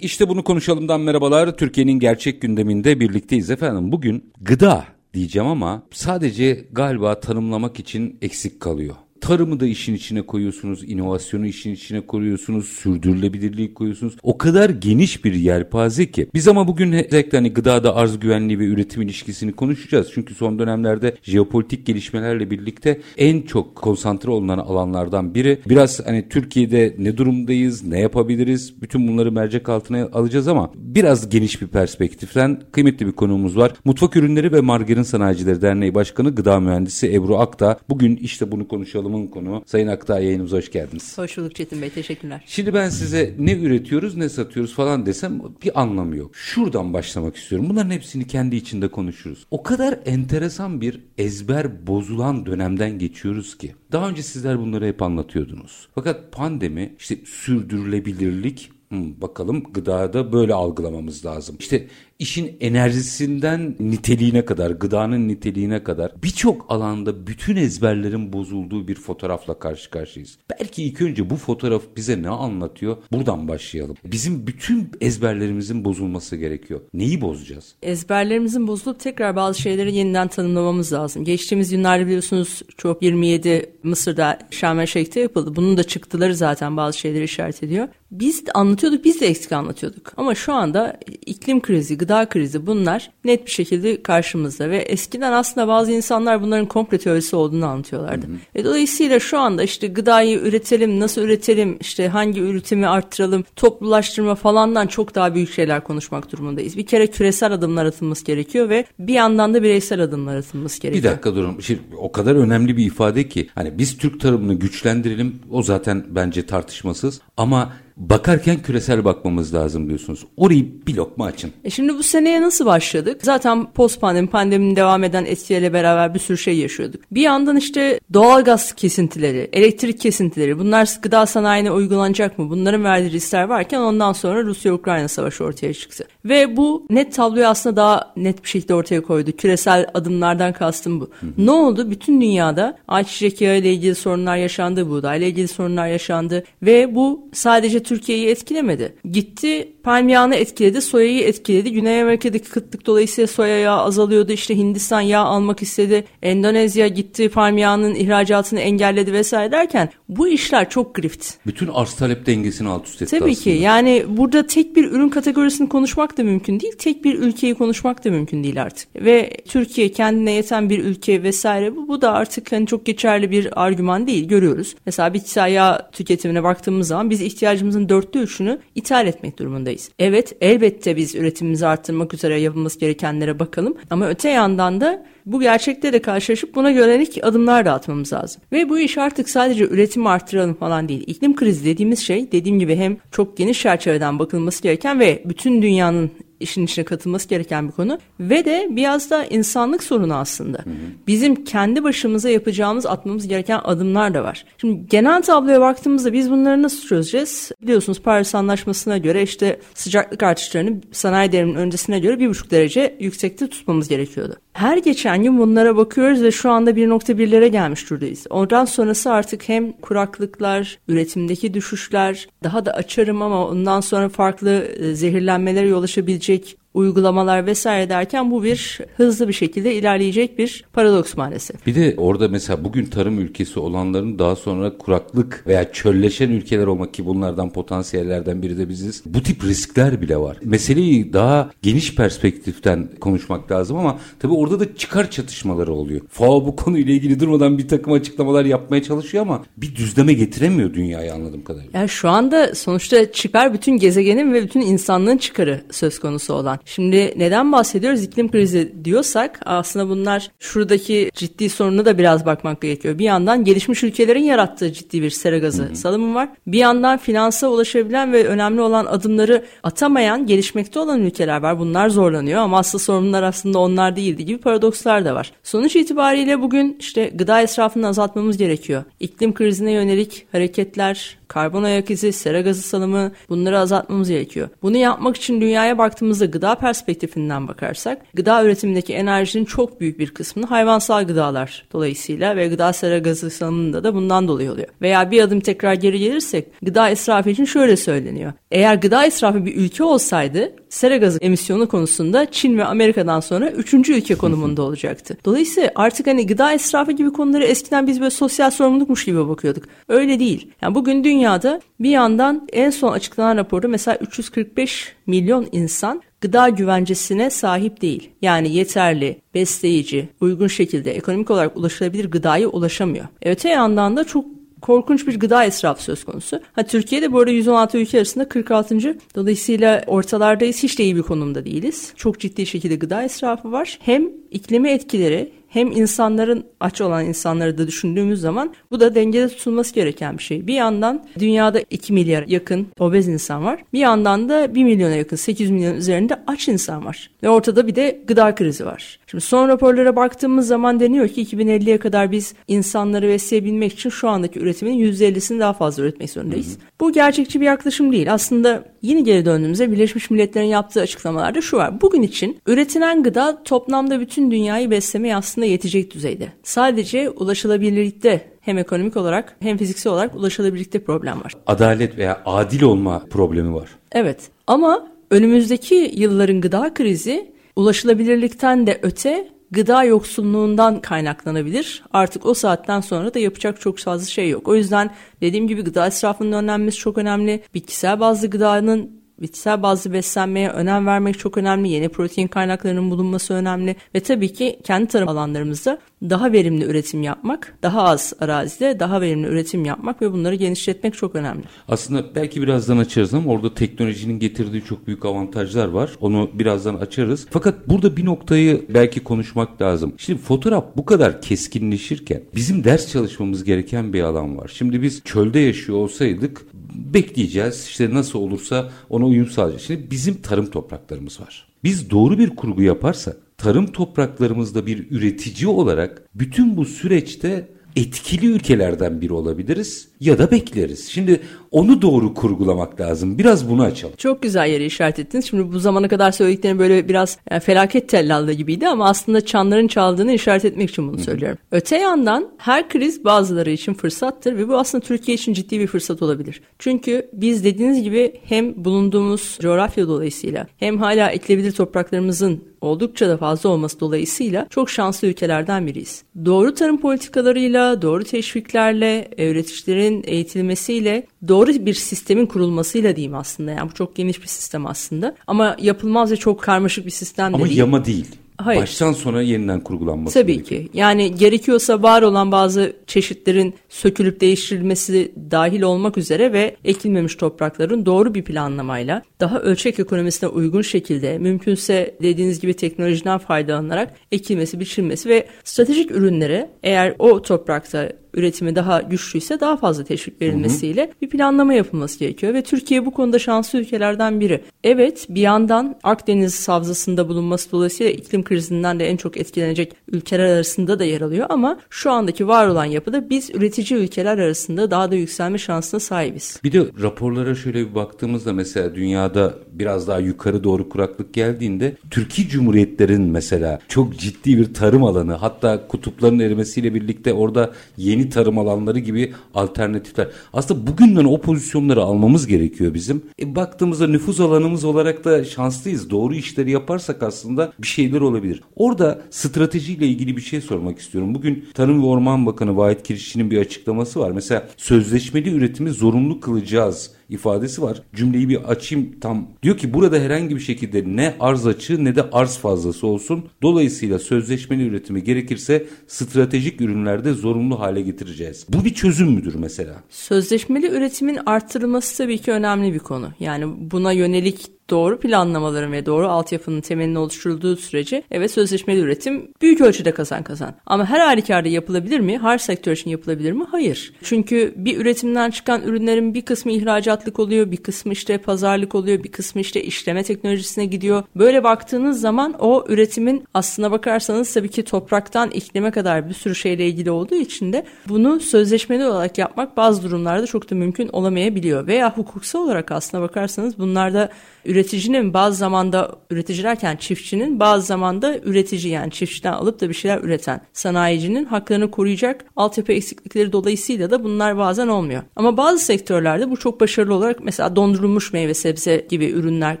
İşte bunu konuşalımdan merhabalar. Türkiye'nin gerçek gündeminde birlikteyiz efendim. Bugün gıda diyeceğim ama sadece galiba tanımlamak için eksik kalıyor. Tarımı da işin içine koyuyorsunuz, inovasyonu işin içine koyuyorsunuz, sürdürülebilirliği koyuyorsunuz. O kadar geniş bir yelpaze ki. Biz ama bugün özellikle hani gıdada arz güvenliği ve üretim ilişkisini konuşacağız. Çünkü son dönemlerde jeopolitik gelişmelerle birlikte en çok konsantre olunan alanlardan biri. Biraz hani Türkiye'de ne durumdayız, ne yapabiliriz? Bütün bunları mercek altına alacağız ama biraz geniş bir perspektiften kıymetli bir konuğumuz var. Mutfak Ürünleri ve Margarin Sanayicileri Derneği Başkanı Gıda Mühendisi Ebru Akta. Bugün işte bunu konuşalım konuşalımın konu. Sayın Aktağ yayınımıza hoş geldiniz. Hoş bulduk Çetin Bey teşekkürler. Şimdi ben size ne üretiyoruz ne satıyoruz falan desem bir anlamı yok. Şuradan başlamak istiyorum. Bunların hepsini kendi içinde konuşuruz. O kadar enteresan bir ezber bozulan dönemden geçiyoruz ki. Daha önce sizler bunları hep anlatıyordunuz. Fakat pandemi işte sürdürülebilirlik Hmm, bakalım gıdada böyle algılamamız lazım. İşte işin enerjisinden niteliğine kadar, gıdanın niteliğine kadar birçok alanda bütün ezberlerin bozulduğu bir fotoğrafla karşı karşıyayız. Belki ilk önce bu fotoğraf bize ne anlatıyor? Buradan başlayalım. Bizim bütün ezberlerimizin bozulması gerekiyor. Neyi bozacağız? Ezberlerimizin bozulup tekrar bazı şeyleri yeniden tanımlamamız lazım. Geçtiğimiz günlerde biliyorsunuz çok 27 Mısır'da Şarm Şeyh'te yapıldı. Bunun da çıktıları zaten bazı şeyleri işaret ediyor. Biz de anlatıyorduk, biz de eksik anlatıyorduk. Ama şu anda iklim krizi, gıda krizi bunlar net bir şekilde karşımızda ve eskiden aslında bazı insanlar bunların komple teorisi olduğunu anlatıyorlardı. Hı hı. E, dolayısıyla şu anda işte gıdayı üretelim, nasıl üretelim, işte hangi üretimi arttıralım, toplulaştırma falandan çok daha büyük şeyler konuşmak durumundayız. Bir kere küresel adımlar atılması gerekiyor ve bir yandan da bireysel adımlar atılması gerekiyor. Bir dakika durun. Şimdi o kadar önemli bir ifade ki hani biz Türk tarımını güçlendirelim o zaten bence tartışmasız ama bakarken küresel bakmamız lazım diyorsunuz. Orayı bir lokma açın. E şimdi bu seneye nasıl başladık? Zaten post pandemi, pandeminin devam eden etkiyle beraber bir sürü şey yaşıyorduk. Bir yandan işte doğalgaz kesintileri, elektrik kesintileri bunlar gıda sanayine uygulanacak mı? Bunların verdiği riskler varken ondan sonra Rusya-Ukrayna savaşı ortaya çıktı. Ve bu net tabloyu aslında daha net bir şekilde ortaya koydu. Küresel adımlardan kastım bu. Hı hı. Ne oldu? Bütün dünyada ayçiçek yağı ile ilgili sorunlar yaşandı, buğday ile ilgili sorunlar yaşandı ve bu sadece Türkiye'yi etkilemedi. Gitti palm yağını etkiledi, soyayı etkiledi. Güney Amerika'daki kıtlık dolayısıyla soya yağı azalıyordu. İşte Hindistan yağ almak istedi. Endonezya gitti palm yağının ihracatını engelledi vesaire derken bu işler çok grift. Bütün arz talep dengesini alt üst etti Tabii aslında. ki yani burada tek bir ürün kategorisini konuşmak da mümkün değil. Tek bir ülkeyi konuşmak da mümkün değil artık. Ve Türkiye kendine yeten bir ülke vesaire bu, bu da artık hani çok geçerli bir argüman değil görüyoruz. Mesela bitkisel yağ tüketimine baktığımız zaman biz ihtiyacımızın dörtte üçünü ithal etmek durumundayız. Evet elbette biz üretimimizi arttırmak üzere yapılması gerekenlere bakalım ama öte yandan da bu gerçekle karşılaşıp buna yönelik adımlar da atmamız lazım. Ve bu iş artık sadece üretim arttıralım falan değil. İklim krizi dediğimiz şey dediğim gibi hem çok geniş çerçeveden bakılması gereken ve bütün dünyanın işin içine katılması gereken bir konu ve de biraz da insanlık sorunu aslında. Hı hı. Bizim kendi başımıza yapacağımız, atmamız gereken adımlar da var. Şimdi genel tabloya baktığımızda biz bunları nasıl çözeceğiz? Biliyorsunuz Paris Anlaşması'na göre işte sıcaklık artışlarını sanayi devriminin öncesine göre bir buçuk derece yüksekte tutmamız gerekiyordu. Her geçen gün bunlara bakıyoruz ve şu anda 1.1'lere gelmiş durumdayız. Ondan sonrası artık hem kuraklıklar, üretimdeki düşüşler, daha da açarım ama ondan sonra farklı e, zehirlenmelere yol açabilecek uygulamalar vesaire derken bu bir hızlı bir şekilde ilerleyecek bir paradoks maalesef. Bir de orada mesela bugün tarım ülkesi olanların daha sonra kuraklık veya çölleşen ülkeler olmak ki bunlardan potansiyellerden biri de biziz. Bu tip riskler bile var. Meseleyi daha geniş perspektiften konuşmak lazım ama tabii orada da çıkar çatışmaları oluyor. FAO bu konuyla ilgili durmadan bir takım açıklamalar yapmaya çalışıyor ama bir düzleme getiremiyor dünyayı anladığım kadarıyla. Yani şu anda sonuçta çıkar bütün gezegenin ve bütün insanlığın çıkarı söz konusu olan. Şimdi neden bahsediyoruz? İklim krizi diyorsak aslında bunlar şuradaki ciddi sorunu da biraz bakmak gerekiyor. Bir yandan gelişmiş ülkelerin yarattığı ciddi bir sera gazı hı hı. salımı var. Bir yandan finansa ulaşabilen ve önemli olan adımları atamayan gelişmekte olan ülkeler var. Bunlar zorlanıyor ama asıl sorunlar aslında onlar değildi gibi paradokslar da var. Sonuç itibariyle bugün işte gıda israfını azaltmamız gerekiyor. İklim krizine yönelik hareketler, karbon ayak izi, sera gazı salımı bunları azaltmamız gerekiyor. Bunu yapmak için dünyaya baktığımızda gıda perspektifinden bakarsak gıda üretimindeki enerjinin çok büyük bir kısmını hayvansal gıdalar dolayısıyla ve gıda sera gazı salımında da bundan dolayı oluyor. Veya bir adım tekrar geri gelirsek gıda israfı için şöyle söyleniyor. Eğer gıda israfı bir ülke olsaydı sera gazı emisyonu konusunda Çin ve Amerika'dan sonra üçüncü ülke konumunda olacaktı. Dolayısıyla artık hani gıda israfı gibi konuları eskiden biz böyle sosyal sorumlulukmuş gibi bakıyorduk. Öyle değil. Yani bugün dünyada bir yandan en son açıklanan raporda mesela 345 milyon insan gıda güvencesine sahip değil. Yani yeterli, besleyici, uygun şekilde ekonomik olarak ulaşılabilir gıdaya ulaşamıyor. E öte yandan da çok korkunç bir gıda israfı söz konusu. Ha Türkiye'de bu arada 116 ülke arasında 46. Dolayısıyla ortalardayız. Hiç de iyi bir konumda değiliz. Çok ciddi şekilde gıda israfı var. Hem iklime etkileri hem insanların aç olan insanları da düşündüğümüz zaman bu da dengede tutulması gereken bir şey. Bir yandan dünyada 2 milyar yakın obez insan var. Bir yandan da 1 milyona yakın 8 milyon üzerinde aç insan var. Ve ortada bir de gıda krizi var. Şimdi son raporlara baktığımız zaman deniyor ki 2050'ye kadar biz insanları besleyebilmek için şu andaki üretimin %50'sini daha fazla üretmek zorundayız. Hı hı. Bu gerçekçi bir yaklaşım değil. Aslında yine geri döndüğümüzde Birleşmiş Milletler'in yaptığı açıklamalarda şu var. Bugün için üretilen gıda toplamda bütün dünyayı beslemeye aslında yetecek düzeyde. Sadece ulaşılabilirlikte hem ekonomik olarak hem fiziksel olarak ulaşılabilirlikte problem var. Adalet veya adil olma problemi var. Evet ama önümüzdeki yılların gıda krizi ulaşılabilirlikten de öte gıda yoksunluğundan kaynaklanabilir. Artık o saatten sonra da yapacak çok fazla şey yok. O yüzden dediğim gibi gıda israfının önlenmesi çok önemli. Bitkisel bazlı gıdanın bitkisel bazlı beslenmeye önem vermek çok önemli. Yeni protein kaynaklarının bulunması önemli ve tabii ki kendi tarım alanlarımızda daha verimli üretim yapmak, daha az arazide daha verimli üretim yapmak ve bunları genişletmek çok önemli. Aslında belki birazdan açarız ama orada teknolojinin getirdiği çok büyük avantajlar var. Onu birazdan açarız. Fakat burada bir noktayı belki konuşmak lazım. Şimdi fotoğraf bu kadar keskinleşirken bizim ders çalışmamız gereken bir alan var. Şimdi biz çölde yaşıyor olsaydık bekleyeceğiz. İşte nasıl olursa ona uyum sağlayacağız. Şimdi bizim tarım topraklarımız var. Biz doğru bir kurgu yaparsak tarım topraklarımızda bir üretici olarak bütün bu süreçte etkili ülkelerden biri olabiliriz ya da bekleriz. Şimdi onu doğru kurgulamak lazım. Biraz bunu açalım. Çok güzel yeri işaret ettiniz. Şimdi bu zamana kadar söylediklerim böyle biraz yani e, felaket tellallı gibiydi ama aslında çanların çaldığını işaret etmek için bunu söylüyorum. Hı. Öte yandan her kriz bazıları için fırsattır ve bu aslında Türkiye için ciddi bir fırsat olabilir. Çünkü biz dediğiniz gibi hem bulunduğumuz coğrafya dolayısıyla hem hala ekilebilir topraklarımızın oldukça da fazla olması dolayısıyla çok şanslı ülkelerden biriyiz. Doğru tarım politikalarıyla, doğru teşviklerle, üreticilerin eğitilmesiyle, doğru bir sistemin kurulmasıyla diyeyim aslında. Yani bu çok geniş bir sistem aslında. Ama yapılmaz ve çok karmaşık bir sistem de Ama değil. Ama yama değil. Hayır. Baştan sona yeniden kurgulanması Tabii gerekiyor. ki. Yani gerekiyorsa var olan bazı çeşitlerin sökülüp değiştirilmesi dahil olmak üzere ve ekilmemiş toprakların doğru bir planlamayla daha ölçek ekonomisine uygun şekilde mümkünse dediğiniz gibi teknolojiden faydalanarak ekilmesi, biçilmesi ve stratejik ürünlere eğer o toprakta üretimi daha güçlüyse daha fazla teşvik verilmesiyle hı hı. bir planlama yapılması gerekiyor ve Türkiye bu konuda şanslı ülkelerden biri. Evet bir yandan Akdeniz havzasında bulunması dolayısıyla iklim krizinden de en çok etkilenecek ülkeler arasında da yer alıyor ama şu andaki var olan yapıda biz üretici ülkeler arasında daha da yükselme şansına sahibiz. Bir de raporlara şöyle bir baktığımızda mesela dünyada biraz daha yukarı doğru kuraklık geldiğinde Türkiye Cumhuriyetlerin mesela çok ciddi bir tarım alanı hatta kutupların erimesiyle birlikte orada yeni yeni tarım alanları gibi alternatifler. Aslında bugünden o pozisyonları almamız gerekiyor bizim. E, baktığımızda nüfus alanımız olarak da şanslıyız. Doğru işleri yaparsak aslında bir şeyler olabilir. Orada stratejiyle ilgili bir şey sormak istiyorum. Bugün Tarım ve Orman Bakanı Vahit Kirişçi'nin bir açıklaması var. Mesela sözleşmeli üretimi zorunlu kılacağız ifadesi var. Cümleyi bir açayım tam. Diyor ki burada herhangi bir şekilde ne arz açığı ne de arz fazlası olsun. Dolayısıyla sözleşmeli üretimi gerekirse stratejik ürünlerde zorunlu hale getireceğiz. Bu bir çözüm müdür mesela? Sözleşmeli üretimin arttırılması tabii ki önemli bir konu. Yani buna yönelik doğru planlamaların ve doğru altyapının temelini oluşturulduğu sürece evet sözleşmeli üretim büyük ölçüde kazan kazan. Ama her halükarda yapılabilir mi? Her sektör için yapılabilir mi? Hayır. Çünkü bir üretimden çıkan ürünlerin bir kısmı ihracatlık oluyor, bir kısmı işte pazarlık oluyor, bir kısmı işte işleme teknolojisine gidiyor. Böyle baktığınız zaman o üretimin aslına bakarsanız tabii ki topraktan iklime kadar bir sürü şeyle ilgili olduğu için de bunu sözleşmeli olarak yapmak bazı durumlarda çok da mümkün olamayabiliyor. Veya hukuksal olarak aslına bakarsanız bunlarda üreticinin bazı zamanda üreticilerken çiftçinin bazı zamanda üretici yani çiftçiden alıp da bir şeyler üreten sanayicinin haklarını koruyacak altyapı eksiklikleri dolayısıyla da bunlar bazen olmuyor. Ama bazı sektörlerde bu çok başarılı olarak mesela dondurulmuş meyve sebze gibi ürünler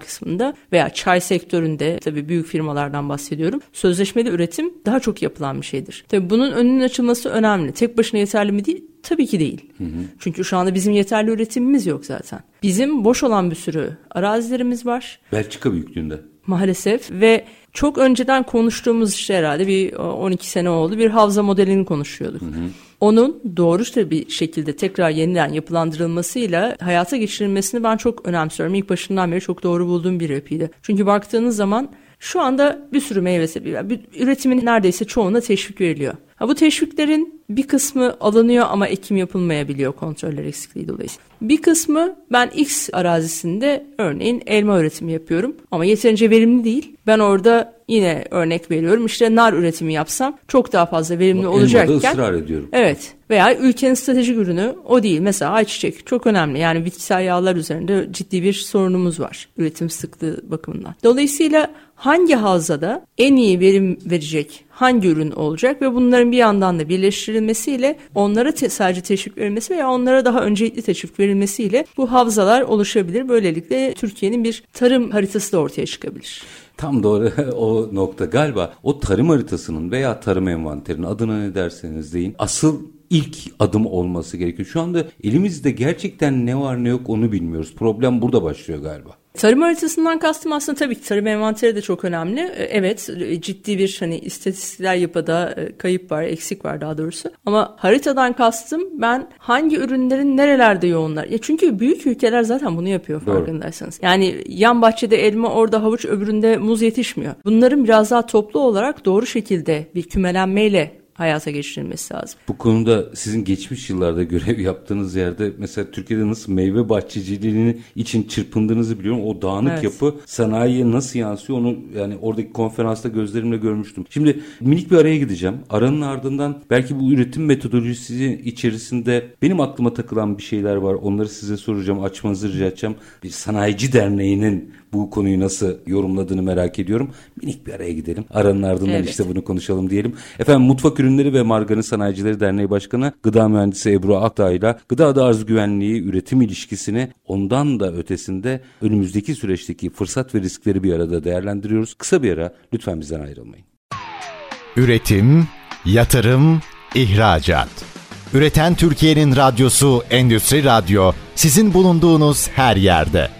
kısmında veya çay sektöründe tabii büyük firmalardan bahsediyorum. Sözleşmeli üretim daha çok yapılan bir şeydir. Tabii bunun önünün açılması önemli. Tek başına yeterli mi değil? Tabii ki değil. Hı hı. Çünkü şu anda bizim yeterli üretimimiz yok zaten. Bizim boş olan bir sürü arazilerimiz var. Belçika büyüklüğünde. Maalesef ve çok önceden konuştuğumuz işte herhalde bir 12 sene oldu bir havza modelini konuşuyorduk. Hı hı. Onun doğru bir şekilde tekrar yeniden yapılandırılmasıyla hayata geçirilmesini ben çok önemsiyorum. İlk başından beri çok doğru bulduğum bir yapıydı. Çünkü baktığınız zaman şu anda bir sürü meyve sebze, üretimin neredeyse çoğuna teşvik veriliyor. Ha, bu teşviklerin bir kısmı alınıyor ama ekim yapılmayabiliyor kontroller eksikliği dolayısıyla. Bir kısmı ben X arazisinde örneğin elma üretimi yapıyorum ama yeterince verimli değil. Ben orada yine örnek veriyorum işte nar üretimi yapsam çok daha fazla verimli o olacakken. ısrar ediyorum. Evet veya ülkenin stratejik ürünü o değil. Mesela ayçiçek çok önemli yani bitkisel yağlar üzerinde ciddi bir sorunumuz var üretim sıklığı bakımından. Dolayısıyla hangi havzada en iyi verim verecek hangi ürün olacak ve bunların bir yandan da birleştirilmesiyle onlara te- sadece teşvik verilmesi veya onlara daha öncelikli teşvik verilmesiyle bu havzalar oluşabilir. Böylelikle Türkiye'nin bir tarım haritası da ortaya çıkabilir. Tam doğru o nokta galiba o tarım haritasının veya tarım envanterinin adına ne derseniz deyin asıl ilk adım olması gerekiyor. Şu anda elimizde gerçekten ne var ne yok onu bilmiyoruz. Problem burada başlıyor galiba. Tarım haritasından kastım aslında tabii ki tarım envanteri de çok önemli. E, evet e, ciddi bir hani istatistikler yapıda e, kayıp var, eksik var daha doğrusu. Ama haritadan kastım ben hangi ürünlerin nerelerde yoğunlar. Ya çünkü büyük ülkeler zaten bunu yapıyor farkındaysanız. Doğru. Yani yan bahçede elma, orada havuç, öbüründe muz yetişmiyor. Bunların biraz daha toplu olarak doğru şekilde bir kümelenmeyle hayata geçirilmesi lazım. Bu konuda sizin geçmiş yıllarda görev yaptığınız yerde mesela Türkiye'de nasıl meyve bahçeciliğini için çırpındığınızı biliyorum. O dağınık evet. yapı sanayiye nasıl yansıyor onu yani oradaki konferansta gözlerimle görmüştüm. Şimdi minik bir araya gideceğim. Aranın ardından belki bu üretim metodolojisi içerisinde benim aklıma takılan bir şeyler var. Onları size soracağım, açmanızı rica edeceğim. Bir sanayici derneğinin bu konuyu nasıl yorumladığını merak ediyorum. Minik bir araya gidelim. Aranın ardından evet. işte bunu konuşalım diyelim. Efendim Mutfak Ürünleri ve Margarin Sanayicileri Derneği Başkanı Gıda Mühendisi Ebru Akdağ ile gıda adı arz güvenliği, üretim ilişkisini ondan da ötesinde önümüzdeki süreçteki fırsat ve riskleri bir arada değerlendiriyoruz. Kısa bir ara lütfen bizden ayrılmayın. Üretim, yatırım, ihracat. Üreten Türkiye'nin radyosu Endüstri Radyo sizin bulunduğunuz her yerde.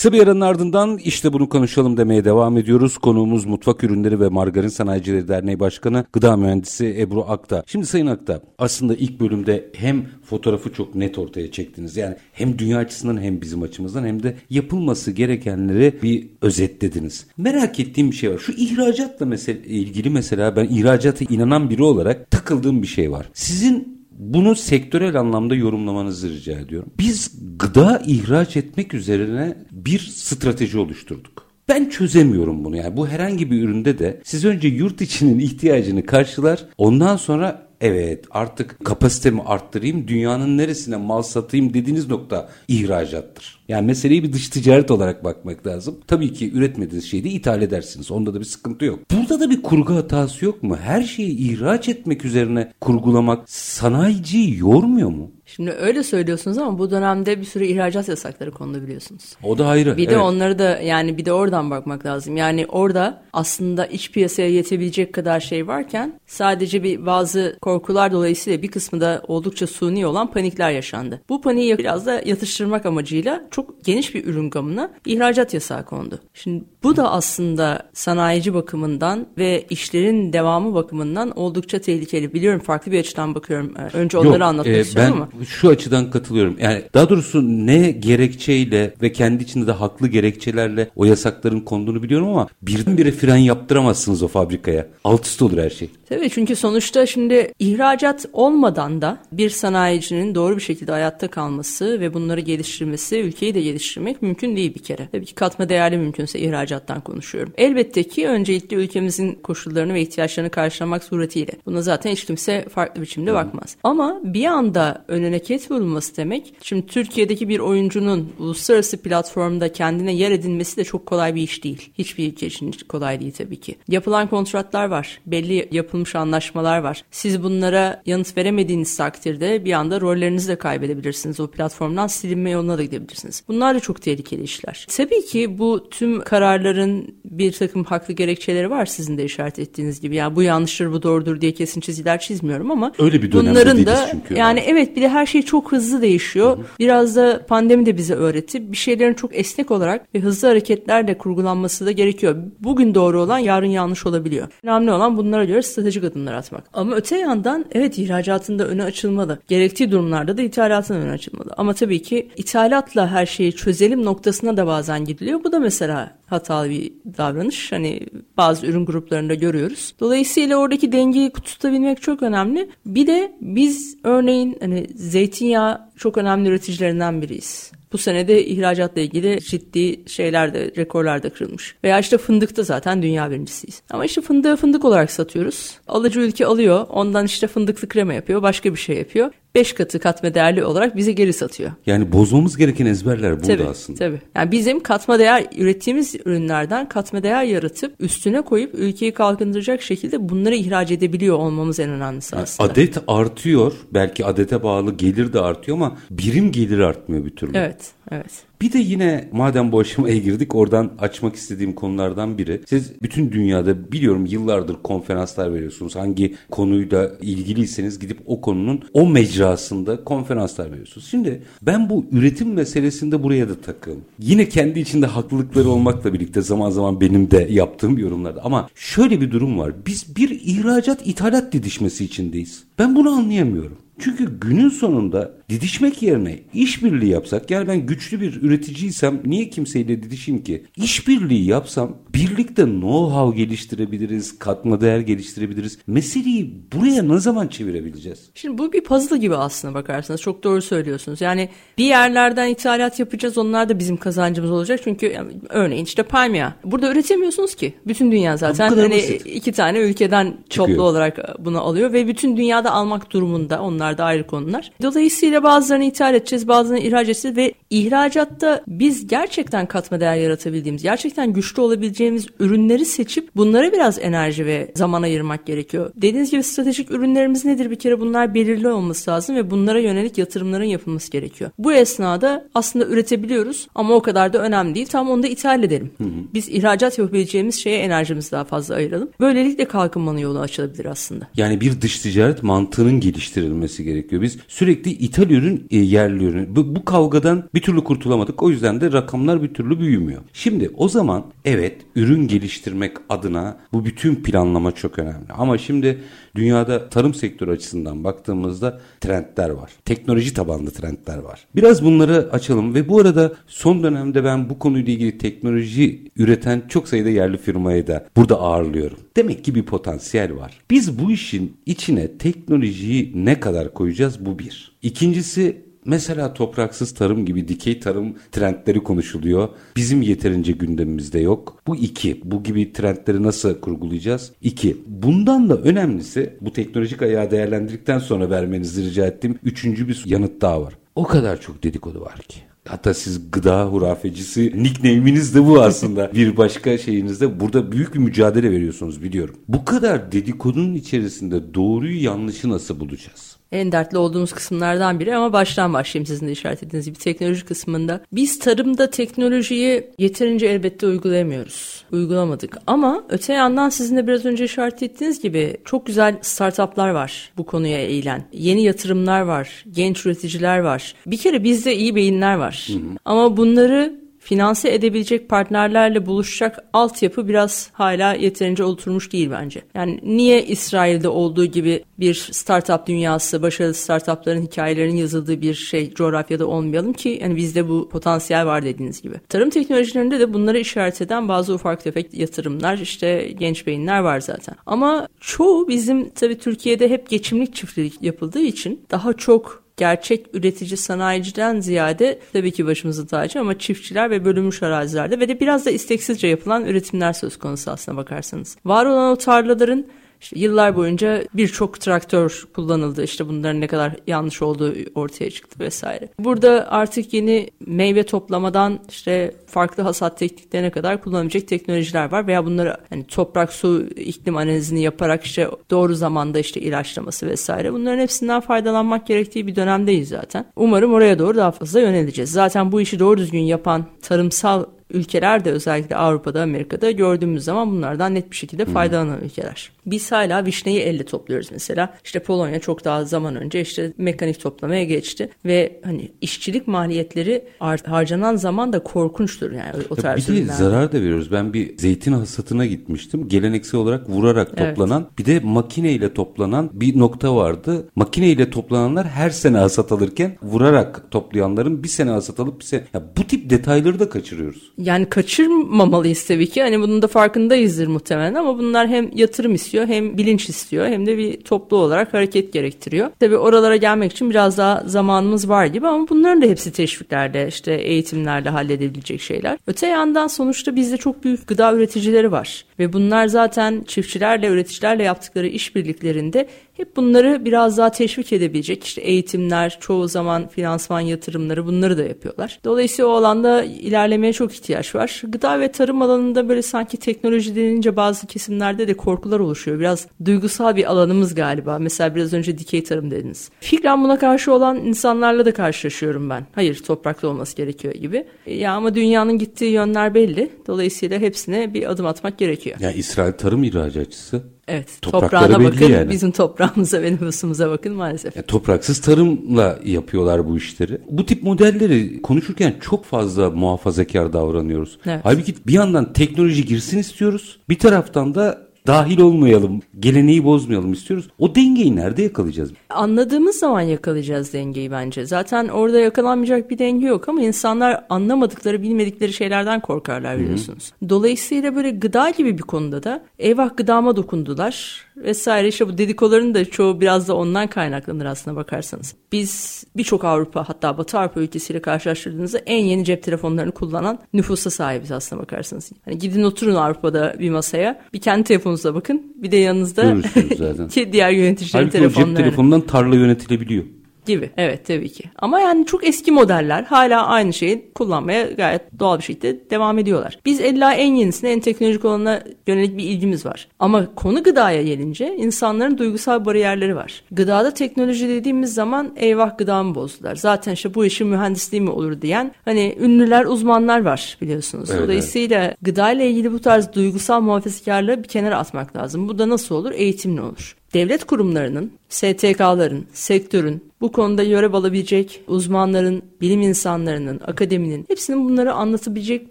Kısa bir aranın ardından işte bunu konuşalım demeye devam ediyoruz. Konuğumuz Mutfak Ürünleri ve Margarin Sanayicileri Derneği Başkanı Gıda Mühendisi Ebru Akta. Şimdi Sayın Akta aslında ilk bölümde hem fotoğrafı çok net ortaya çektiniz. Yani hem dünya açısından hem bizim açımızdan hem de yapılması gerekenleri bir özetlediniz. Merak ettiğim bir şey var. Şu ihracatla mesela ilgili mesela ben ihracata inanan biri olarak takıldığım bir şey var. Sizin bunu sektörel anlamda yorumlamanızı rica ediyorum. Biz gıda ihraç etmek üzerine bir strateji oluşturduk. Ben çözemiyorum bunu yani. Bu herhangi bir üründe de siz önce yurt içinin ihtiyacını karşılar. Ondan sonra evet artık kapasitemi arttırayım, dünyanın neresine mal satayım dediğiniz nokta ihracattır. Yani meseleyi bir dış ticaret olarak bakmak lazım. Tabii ki üretmediğiniz şeyi de ithal edersiniz. Onda da bir sıkıntı yok. Burada da bir kurgu hatası yok mu? Her şeyi ihraç etmek üzerine kurgulamak sanayiciyi yormuyor mu? Şimdi öyle söylüyorsunuz ama bu dönemde bir sürü ihracat yasakları konulu biliyorsunuz. O da ayrı. Bir de evet. onları da yani bir de oradan bakmak lazım. Yani orada aslında iç piyasaya yetebilecek kadar şey varken sadece bir bazı korkular dolayısıyla bir kısmı da oldukça suni olan panikler yaşandı. Bu paniği biraz da yatıştırmak amacıyla çok geniş bir ürün gamına ihracat yasağı kondu. Şimdi bu da aslında sanayici bakımından ve işlerin devamı bakımından oldukça tehlikeli. Biliyorum farklı bir açıdan bakıyorum. Ee, Önce onları Yok, anlatmak e, istiyorum ben ama. şu açıdan katılıyorum. Yani daha doğrusu ne gerekçeyle ve kendi içinde de haklı gerekçelerle o yasakların konduğunu biliyorum ama birdenbire fren yaptıramazsınız o fabrikaya. Alt üst olur her şey. Tabii çünkü sonuçta şimdi ihracat olmadan da bir sanayicinin doğru bir şekilde hayatta kalması ve bunları geliştirmesi, ülkeyi de geliştirmek mümkün değil bir kere. Tabii ki katma değerli mümkünse ihracattan konuşuyorum. Elbette ki öncelikle ülkemizin koşullarını ve ihtiyaçlarını karşılamak suretiyle. Buna zaten hiç kimse farklı biçimde bakmaz. Ama bir anda önüne ket vurulması demek, şimdi Türkiye'deki bir oyuncunun uluslararası platformda kendine yer edinmesi de çok kolay bir iş değil. Hiçbir ülke için kolay değil tabii ki. Yapılan kontratlar var. Belli yapılmış anlaşmalar var. Siz bunlara yanıt veremediğiniz takdirde bir anda rollerinizi de kaybedebilirsiniz. O platformdan silinme yoluna da gidebilirsiniz. Bunlar da çok tehlikeli işler. Tabii ki bu tüm kararların bir takım haklı gerekçeleri var sizin de işaret ettiğiniz gibi. Yani bu yanlıştır bu doğrudur diye kesin çizgiler çizmiyorum ama Öyle bir bunların da çünkü. yani evet bir de her şey çok hızlı değişiyor. Biraz da pandemi de bize öğretti. Bir şeylerin çok esnek olarak ve hızlı hareketlerle kurgulanması da gerekiyor. Bugün doğru olan yarın yanlış olabiliyor. Önemli olan bunlara göre stratejik adımlar atmak. Ama öte yandan evet ihracatın da önü açılmalı. Gerektiği durumlarda da ithalatın önü açılmalı. Ama tabii ki ithalatla her şeyi çözelim noktasına da bazen gidiliyor. Bu da mesela hatalı bir davranış. Hani bazı ürün gruplarında görüyoruz. Dolayısıyla oradaki dengeyi tutabilmek çok önemli. Bir de biz örneğin hani zeytinyağı çok önemli üreticilerinden biriyiz. Bu senede ihracatla ilgili ciddi şeyler de rekorlar da kırılmış. Veya işte fındıkta zaten dünya birincisiyiz. Ama işte fındığı fındık olarak satıyoruz. Alıcı ülke alıyor. Ondan işte fındıklı krema yapıyor. Başka bir şey yapıyor. 5 katı katma değerli olarak bize geri satıyor. Yani bozmamız gereken ezberler burada Tabii, aslında. tabii. Yani bizim katma değer ürettiğimiz ürünlerden katma değer yaratıp üstüne koyup ülkeyi kalkındıracak şekilde bunları ihraç edebiliyor olmamız en önemlisi aslında. Adet artıyor. Belki adete bağlı gelir de artıyor ama birim gelir artmıyor bir türlü. Evet, evet. Bir de yine madem bu aşamaya girdik oradan açmak istediğim konulardan biri. Siz bütün dünyada biliyorum yıllardır konferanslar veriyorsunuz. Hangi konuyla ilgiliyseniz gidip o konunun o mecrasında konferanslar veriyorsunuz. Şimdi ben bu üretim meselesinde buraya da takığım. Yine kendi içinde haklılıkları olmakla birlikte zaman zaman benim de yaptığım yorumlarda. Ama şöyle bir durum var. Biz bir ihracat ithalat didişmesi içindeyiz. Ben bunu anlayamıyorum. Çünkü günün sonunda didişmek yerine işbirliği yapsak yani ben güçlü bir üreticiysem niye kimseyle didişeyim ki? İşbirliği yapsam birlikte know-how geliştirebiliriz, katma değer geliştirebiliriz. Meseleyi buraya ne zaman çevirebileceğiz? Şimdi bu bir puzzle gibi aslına bakarsanız. Çok doğru söylüyorsunuz. Yani bir yerlerden ithalat yapacağız. Onlar da bizim kazancımız olacak. Çünkü yani örneğin işte palmiye. Burada üretemiyorsunuz ki. Bütün dünya zaten hani basit. iki tane ülkeden Çıkıyor. toplu olarak bunu alıyor ve bütün dünyada almak durumunda. Onlar da ayrı konular. Dolayısıyla bazılarını ithal edeceğiz, bazılarını ihraç edeceğiz ve ihracatta biz gerçekten katma değer yaratabildiğimiz, gerçekten güçlü olabileceğimiz ürünleri seçip bunlara biraz enerji ve zaman ayırmak gerekiyor. Dediğiniz gibi stratejik ürünlerimiz nedir? Bir kere bunlar belirli olması lazım ve bunlara yönelik yatırımların yapılması gerekiyor. Bu esnada aslında üretebiliyoruz ama o kadar da önemli değil. Tam onu da ithal edelim. Biz ihracat yapabileceğimiz şeye enerjimizi daha fazla ayıralım. Böylelikle kalkınmanın yolu açılabilir aslında. Yani bir dış ticaret mantığının geliştirilmesi gerekiyor. Biz sürekli ithal ürün, e, yerli ürün. Bu, bu kavgadan bir türlü kurtulamadık. O yüzden de rakamlar bir türlü büyümüyor. Şimdi o zaman evet ürün geliştirmek adına bu bütün planlama çok önemli. Ama şimdi dünyada tarım sektörü açısından baktığımızda trendler var. Teknoloji tabanlı trendler var. Biraz bunları açalım ve bu arada son dönemde ben bu konuyla ilgili teknoloji üreten çok sayıda yerli firmayı da burada ağırlıyorum. Demek ki bir potansiyel var. Biz bu işin içine teknolojiyi ne kadar koyacağız bu bir. İkincisi Mesela topraksız tarım gibi dikey tarım trendleri konuşuluyor. Bizim yeterince gündemimizde yok. Bu iki. Bu gibi trendleri nasıl kurgulayacağız? İki. Bundan da önemlisi bu teknolojik ayağı değerlendirdikten sonra vermenizi rica ettiğim üçüncü bir yanıt daha var. O kadar çok dedikodu var ki. Hatta siz gıda hurafecisi nickname'iniz de bu aslında. bir başka şeyinizde burada büyük bir mücadele veriyorsunuz biliyorum. Bu kadar dedikodunun içerisinde doğruyu yanlışı nasıl bulacağız? en dertli olduğumuz kısımlardan biri ama baştan başlayayım sizin de işaret ettiğiniz gibi teknoloji kısmında. Biz tarımda teknolojiyi yeterince elbette uygulayamıyoruz. Uygulamadık ama öte yandan sizin de biraz önce işaret ettiğiniz gibi çok güzel startuplar var bu konuya eğilen. Yeni yatırımlar var, genç üreticiler var. Bir kere bizde iyi beyinler var. Hı hı. Ama bunları finanse edebilecek partnerlerle buluşacak altyapı biraz hala yeterince oturmuş değil bence. Yani niye İsrail'de olduğu gibi bir startup dünyası, başarılı startupların hikayelerinin yazıldığı bir şey coğrafyada olmayalım ki yani bizde bu potansiyel var dediğiniz gibi. Tarım teknolojilerinde de bunları işaret eden bazı ufak tefek yatırımlar işte genç beyinler var zaten. Ama çoğu bizim tabii Türkiye'de hep geçimlik çiftlik yapıldığı için daha çok gerçek üretici sanayiciden ziyade tabii ki başımızın tacı ama çiftçiler ve bölünmüş arazilerde ve de biraz da isteksizce yapılan üretimler söz konusu aslına bakarsanız. Var olan o tarlaların işte yıllar boyunca birçok traktör kullanıldı. İşte bunların ne kadar yanlış olduğu ortaya çıktı vesaire. Burada artık yeni meyve toplamadan işte farklı hasat tekniklerine kadar kullanabilecek teknolojiler var veya bunları hani toprak su iklim analizini yaparak işte doğru zamanda işte ilaçlaması vesaire bunların hepsinden faydalanmak gerektiği bir dönemdeyiz zaten. Umarım oraya doğru daha fazla yöneleceğiz. Zaten bu işi doğru düzgün yapan tarımsal ülkeler de özellikle Avrupa'da, Amerika'da gördüğümüz zaman bunlardan net bir şekilde faydalanan ülkeler. Biz hala vişneyi elle topluyoruz mesela. İşte Polonya çok daha zaman önce işte mekanik toplamaya geçti ve hani işçilik maliyetleri harcanan zaman da korkunçtur yani o tarz Bir de zarar da veriyoruz. Ben bir zeytin hasatına gitmiştim. Geleneksel olarak vurarak toplanan evet. bir de makineyle toplanan bir nokta vardı. Makineyle toplananlar her sene hasat alırken vurarak toplayanların bir sene hasat alıp bir sene ya bu tip detayları da kaçırıyoruz. Yani kaçırmamalıyız tabii ki. Hani bunun da farkındayızdır muhtemelen ama bunlar hem yatırım istiyor hem bilinç istiyor hem de bir toplu olarak hareket gerektiriyor. Tabii oralara gelmek için biraz daha zamanımız var gibi ama bunların da hepsi teşviklerle işte eğitimlerle halledebilecek şeyler. Öte yandan sonuçta bizde çok büyük gıda üreticileri var ve bunlar zaten çiftçilerle üreticilerle yaptıkları işbirliklerinde hep bunları biraz daha teşvik edebilecek işte eğitimler, çoğu zaman finansman yatırımları bunları da yapıyorlar. Dolayısıyla o alanda ilerlemeye çok ihtiyaç var. Gıda ve tarım alanında böyle sanki teknoloji denince bazı kesimlerde de korkular oluşuyor. Biraz duygusal bir alanımız galiba. Mesela biraz önce dikey tarım dediniz. Fikren buna karşı olan insanlarla da karşılaşıyorum ben. Hayır topraklı olması gerekiyor gibi. Ya ama dünyanın gittiği yönler belli. Dolayısıyla hepsine bir adım atmak gerekiyor. Ya İsrail tarım ihracatçısı Evet. toprağına bakın, yani. bizim toprağımıza ve nüfusumuza bakın maalesef. Yani topraksız tarımla yapıyorlar bu işleri. Bu tip modelleri konuşurken çok fazla muhafazakar davranıyoruz. Evet. Halbuki bir yandan teknoloji girsin istiyoruz. Bir taraftan da dahil olmayalım, geleneği bozmayalım istiyoruz. O dengeyi nerede yakalayacağız? Anladığımız zaman yakalayacağız dengeyi bence. Zaten orada yakalanmayacak bir denge yok ama insanlar anlamadıkları, bilmedikleri şeylerden korkarlar biliyorsunuz. Hı hı. Dolayısıyla böyle gıda gibi bir konuda da eyvah gıdama dokundular vesaire işte bu dedikoların da çoğu biraz da ondan kaynaklanır aslına bakarsanız. Biz birçok Avrupa hatta Batı Avrupa ülkesiyle karşılaştırdığınızda en yeni cep telefonlarını kullanan nüfusa sahibiz aslına bakarsanız. Hani gidin oturun Avrupa'da bir masaya bir kendi telefonunuza bakın. Bir de yanınızda diğer yöneticilerin Halbuki telefonlarını. Halbuki cep telefonundan tarla yönetilebiliyor gibi. Evet tabii ki. Ama yani çok eski modeller hala aynı şeyi kullanmaya gayet doğal bir şekilde devam ediyorlar. Biz illa en yenisine, en teknolojik olana yönelik bir ilgimiz var. Ama konu gıdaya gelince insanların duygusal bariyerleri var. Gıdada teknoloji dediğimiz zaman eyvah gıdamı bozdular. Zaten işte bu işin mühendisliği mi olur diyen hani ünlüler, uzmanlar var biliyorsunuz. Evet, Dolayısıyla evet. gıda ile ilgili bu tarz duygusal muhafazakarlığı bir kenara atmak lazım. Bu da nasıl olur? Eğitimle olur devlet kurumlarının, STK'ların, sektörün bu konuda görev alabilecek uzmanların, bilim insanlarının, akademinin hepsinin bunları anlatabilecek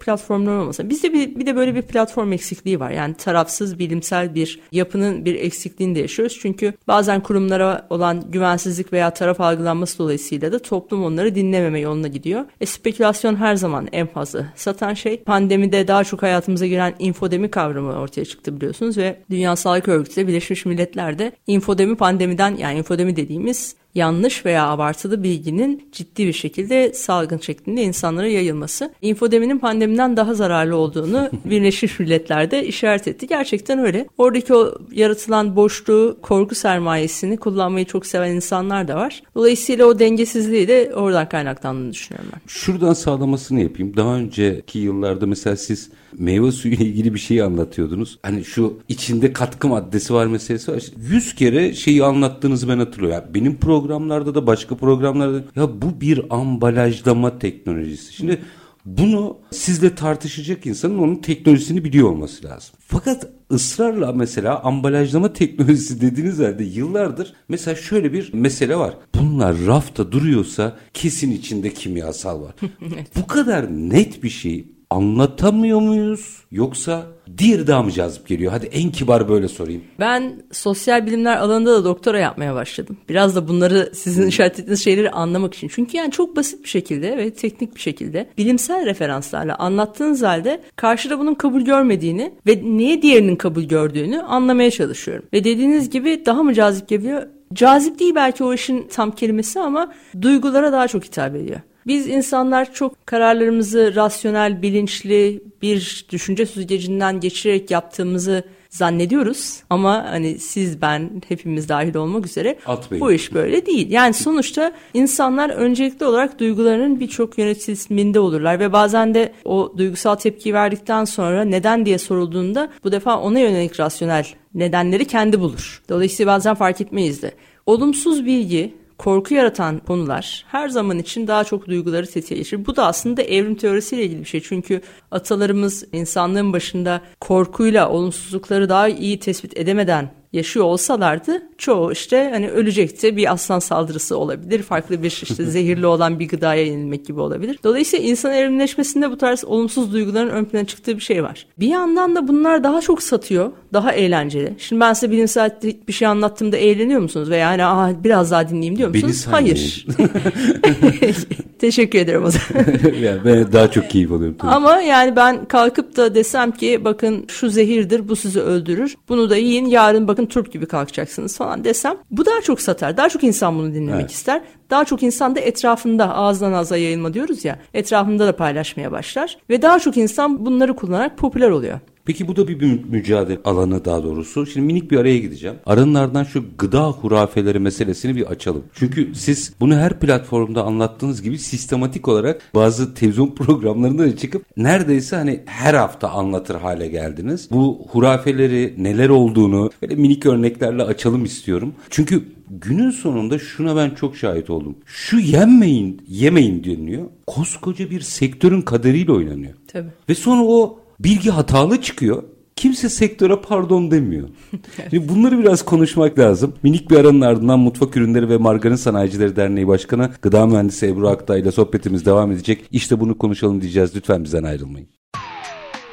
platformlar olmasa. Bizde bir, bir de böyle bir platform eksikliği var. Yani tarafsız bilimsel bir yapının bir eksikliğini de yaşıyoruz. Çünkü bazen kurumlara olan güvensizlik veya taraf algılanması dolayısıyla da toplum onları dinlememe yoluna gidiyor. E spekülasyon her zaman en fazla satan şey. Pandemide daha çok hayatımıza giren infodemi kavramı ortaya çıktı biliyorsunuz ve Dünya Sağlık Örgütü de Birleşmiş Milletler'de infodemi pandemiden yani infodemi dediğimiz yanlış veya abartılı bilginin ciddi bir şekilde salgın şeklinde insanlara yayılması. İnfodeminin pandemiden daha zararlı olduğunu Birleşmiş Milletler'de işaret etti. Gerçekten öyle. Oradaki o yaratılan boşluğu, korku sermayesini kullanmayı çok seven insanlar da var. Dolayısıyla o dengesizliği de oradan kaynaklandığını düşünüyorum ben. Şuradan sağlamasını yapayım. Daha önceki yıllarda mesela siz meyve suyu ile ilgili bir şeyi anlatıyordunuz. Hani şu içinde katkı maddesi var meselesi var. Yüz kere şeyi anlattığınızı ben hatırlıyorum. Ya benim programlarda da başka programlarda ya bu bir ambalajlama teknolojisi. Şimdi bunu sizle tartışacak insanın onun teknolojisini biliyor olması lazım. Fakat ısrarla mesela ambalajlama teknolojisi dediğiniz halde yıllardır mesela şöyle bir mesele var. Bunlar rafta duruyorsa kesin içinde kimyasal var. Bu kadar net bir şey anlatamıyor muyuz? Yoksa diğer daha mı cazip geliyor? Hadi en kibar böyle sorayım. Ben sosyal bilimler alanında da doktora yapmaya başladım. Biraz da bunları sizin işaret ettiğiniz şeyleri anlamak için. Çünkü yani çok basit bir şekilde ve teknik bir şekilde bilimsel referanslarla anlattığınız halde karşıda bunun kabul görmediğini ve niye diğerinin kabul gördüğünü anlamaya çalışıyorum. Ve dediğiniz gibi daha mı cazip geliyor? Cazip değil belki o işin tam kelimesi ama duygulara daha çok hitap ediyor. Biz insanlar çok kararlarımızı rasyonel, bilinçli bir düşünce süzgecinden geçirerek yaptığımızı zannediyoruz ama hani siz ben hepimiz dahil olmak üzere Atmayın. bu iş böyle değil. Yani sonuçta insanlar öncelikli olarak duygularının birçok yönetiminde olurlar ve bazen de o duygusal tepki verdikten sonra neden diye sorulduğunda bu defa ona yönelik rasyonel nedenleri kendi bulur. Dolayısıyla bazen fark etmeyiz de. Olumsuz bilgi korku yaratan konular her zaman için daha çok duyguları tetikleşir. Bu da aslında evrim teorisiyle ilgili bir şey. Çünkü atalarımız insanlığın başında korkuyla olumsuzlukları daha iyi tespit edemeden yaşıyor olsalardı çoğu işte hani ölecekti bir aslan saldırısı olabilir farklı bir işte zehirli olan bir gıdaya yenilmek gibi olabilir. Dolayısıyla insan evrimleşmesinde bu tarz olumsuz duyguların ön plana çıktığı bir şey var. Bir yandan da bunlar daha çok satıyor daha eğlenceli. Şimdi ben size bilimsel bir şey anlattığımda eğleniyor musunuz veya hani Aa, biraz daha dinleyeyim diyor musunuz? Beni Hayır. Teşekkür ederim o zaman. yani ben daha çok keyif alıyorum. Tabii. Ama yani ben kalkıp da desem ki bakın şu zehirdir bu sizi öldürür. Bunu da yiyin yarın bakın turp gibi kalkacaksınız falan desem bu daha çok satar. Daha çok insan bunu dinlemek Evet. ister. Daha çok insan da etrafında ağızdan ağza yayılma diyoruz ya etrafında da paylaşmaya başlar. Ve daha çok insan bunları kullanarak popüler oluyor. Peki bu da bir mü- mücadele alanı daha doğrusu. Şimdi minik bir araya gideceğim. Aranın ardından şu gıda hurafeleri meselesini bir açalım. Çünkü siz bunu her platformda anlattığınız gibi sistematik olarak bazı televizyon programlarında da çıkıp neredeyse hani her hafta anlatır hale geldiniz. Bu hurafeleri neler olduğunu böyle minik örneklerle açalım istiyorum. Çünkü günün sonunda şuna ben çok şahit oldum. Şu yenmeyin, yemeyin deniliyor. Koskoca bir sektörün kaderiyle oynanıyor. Tabii. Ve sonra o bilgi hatalı çıkıyor. Kimse sektöre pardon demiyor. Şimdi bunları biraz konuşmak lazım. Minik bir aranın ardından Mutfak Ürünleri ve Margarin Sanayicileri Derneği Başkanı Gıda Mühendisi Ebru Aktay ile sohbetimiz devam edecek. İşte bunu konuşalım diyeceğiz. Lütfen bizden ayrılmayın.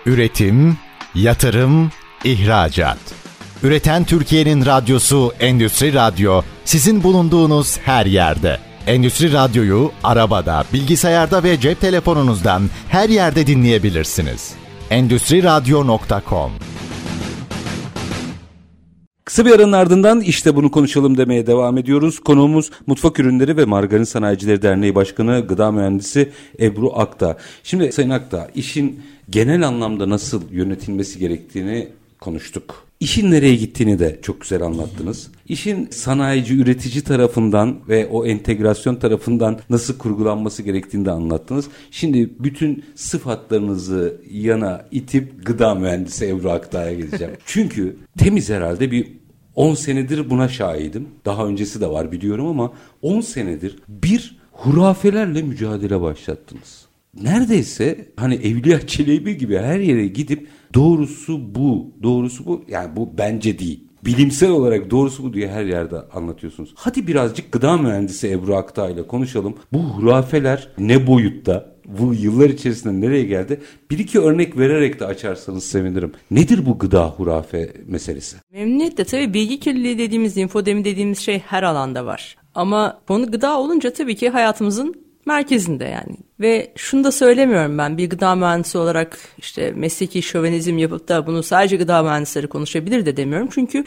Üretim, yatırım, ihracat. Üreten Türkiye'nin radyosu Endüstri Radyo sizin bulunduğunuz her yerde. Endüstri Radyo'yu arabada, bilgisayarda ve cep telefonunuzdan her yerde dinleyebilirsiniz. Endüstri Radyo.com Kısa bir aranın ardından işte bunu konuşalım demeye devam ediyoruz. Konuğumuz Mutfak Ürünleri ve Margarin Sanayicileri Derneği Başkanı Gıda Mühendisi Ebru Akta. Şimdi Sayın Akta işin genel anlamda nasıl yönetilmesi gerektiğini konuştuk. İşin nereye gittiğini de çok güzel anlattınız. İşin sanayici, üretici tarafından ve o entegrasyon tarafından nasıl kurgulanması gerektiğini de anlattınız. Şimdi bütün sıfatlarınızı yana itip gıda mühendisi Ebru Aktağ'a gideceğim. Çünkü temiz herhalde bir 10 senedir buna şahidim. Daha öncesi de var biliyorum ama 10 senedir bir hurafelerle mücadele başlattınız. Neredeyse hani Evliya Çelebi gibi her yere gidip doğrusu bu, doğrusu bu. Yani bu bence değil. Bilimsel olarak doğrusu bu diye her yerde anlatıyorsunuz. Hadi birazcık gıda mühendisi Ebru Aktağ ile konuşalım. Bu hurafeler ne boyutta? Bu yıllar içerisinde nereye geldi? Bir iki örnek vererek de açarsanız sevinirim. Nedir bu gıda hurafe meselesi? Memnuniyetle tabii bilgi kirliliği dediğimiz, infodemi dediğimiz şey her alanda var. Ama konu gıda olunca tabii ki hayatımızın merkezinde yani. Ve şunu da söylemiyorum ben bir gıda mühendisi olarak işte mesleki şövenizm yapıp da bunu sadece gıda mühendisleri konuşabilir de demiyorum. Çünkü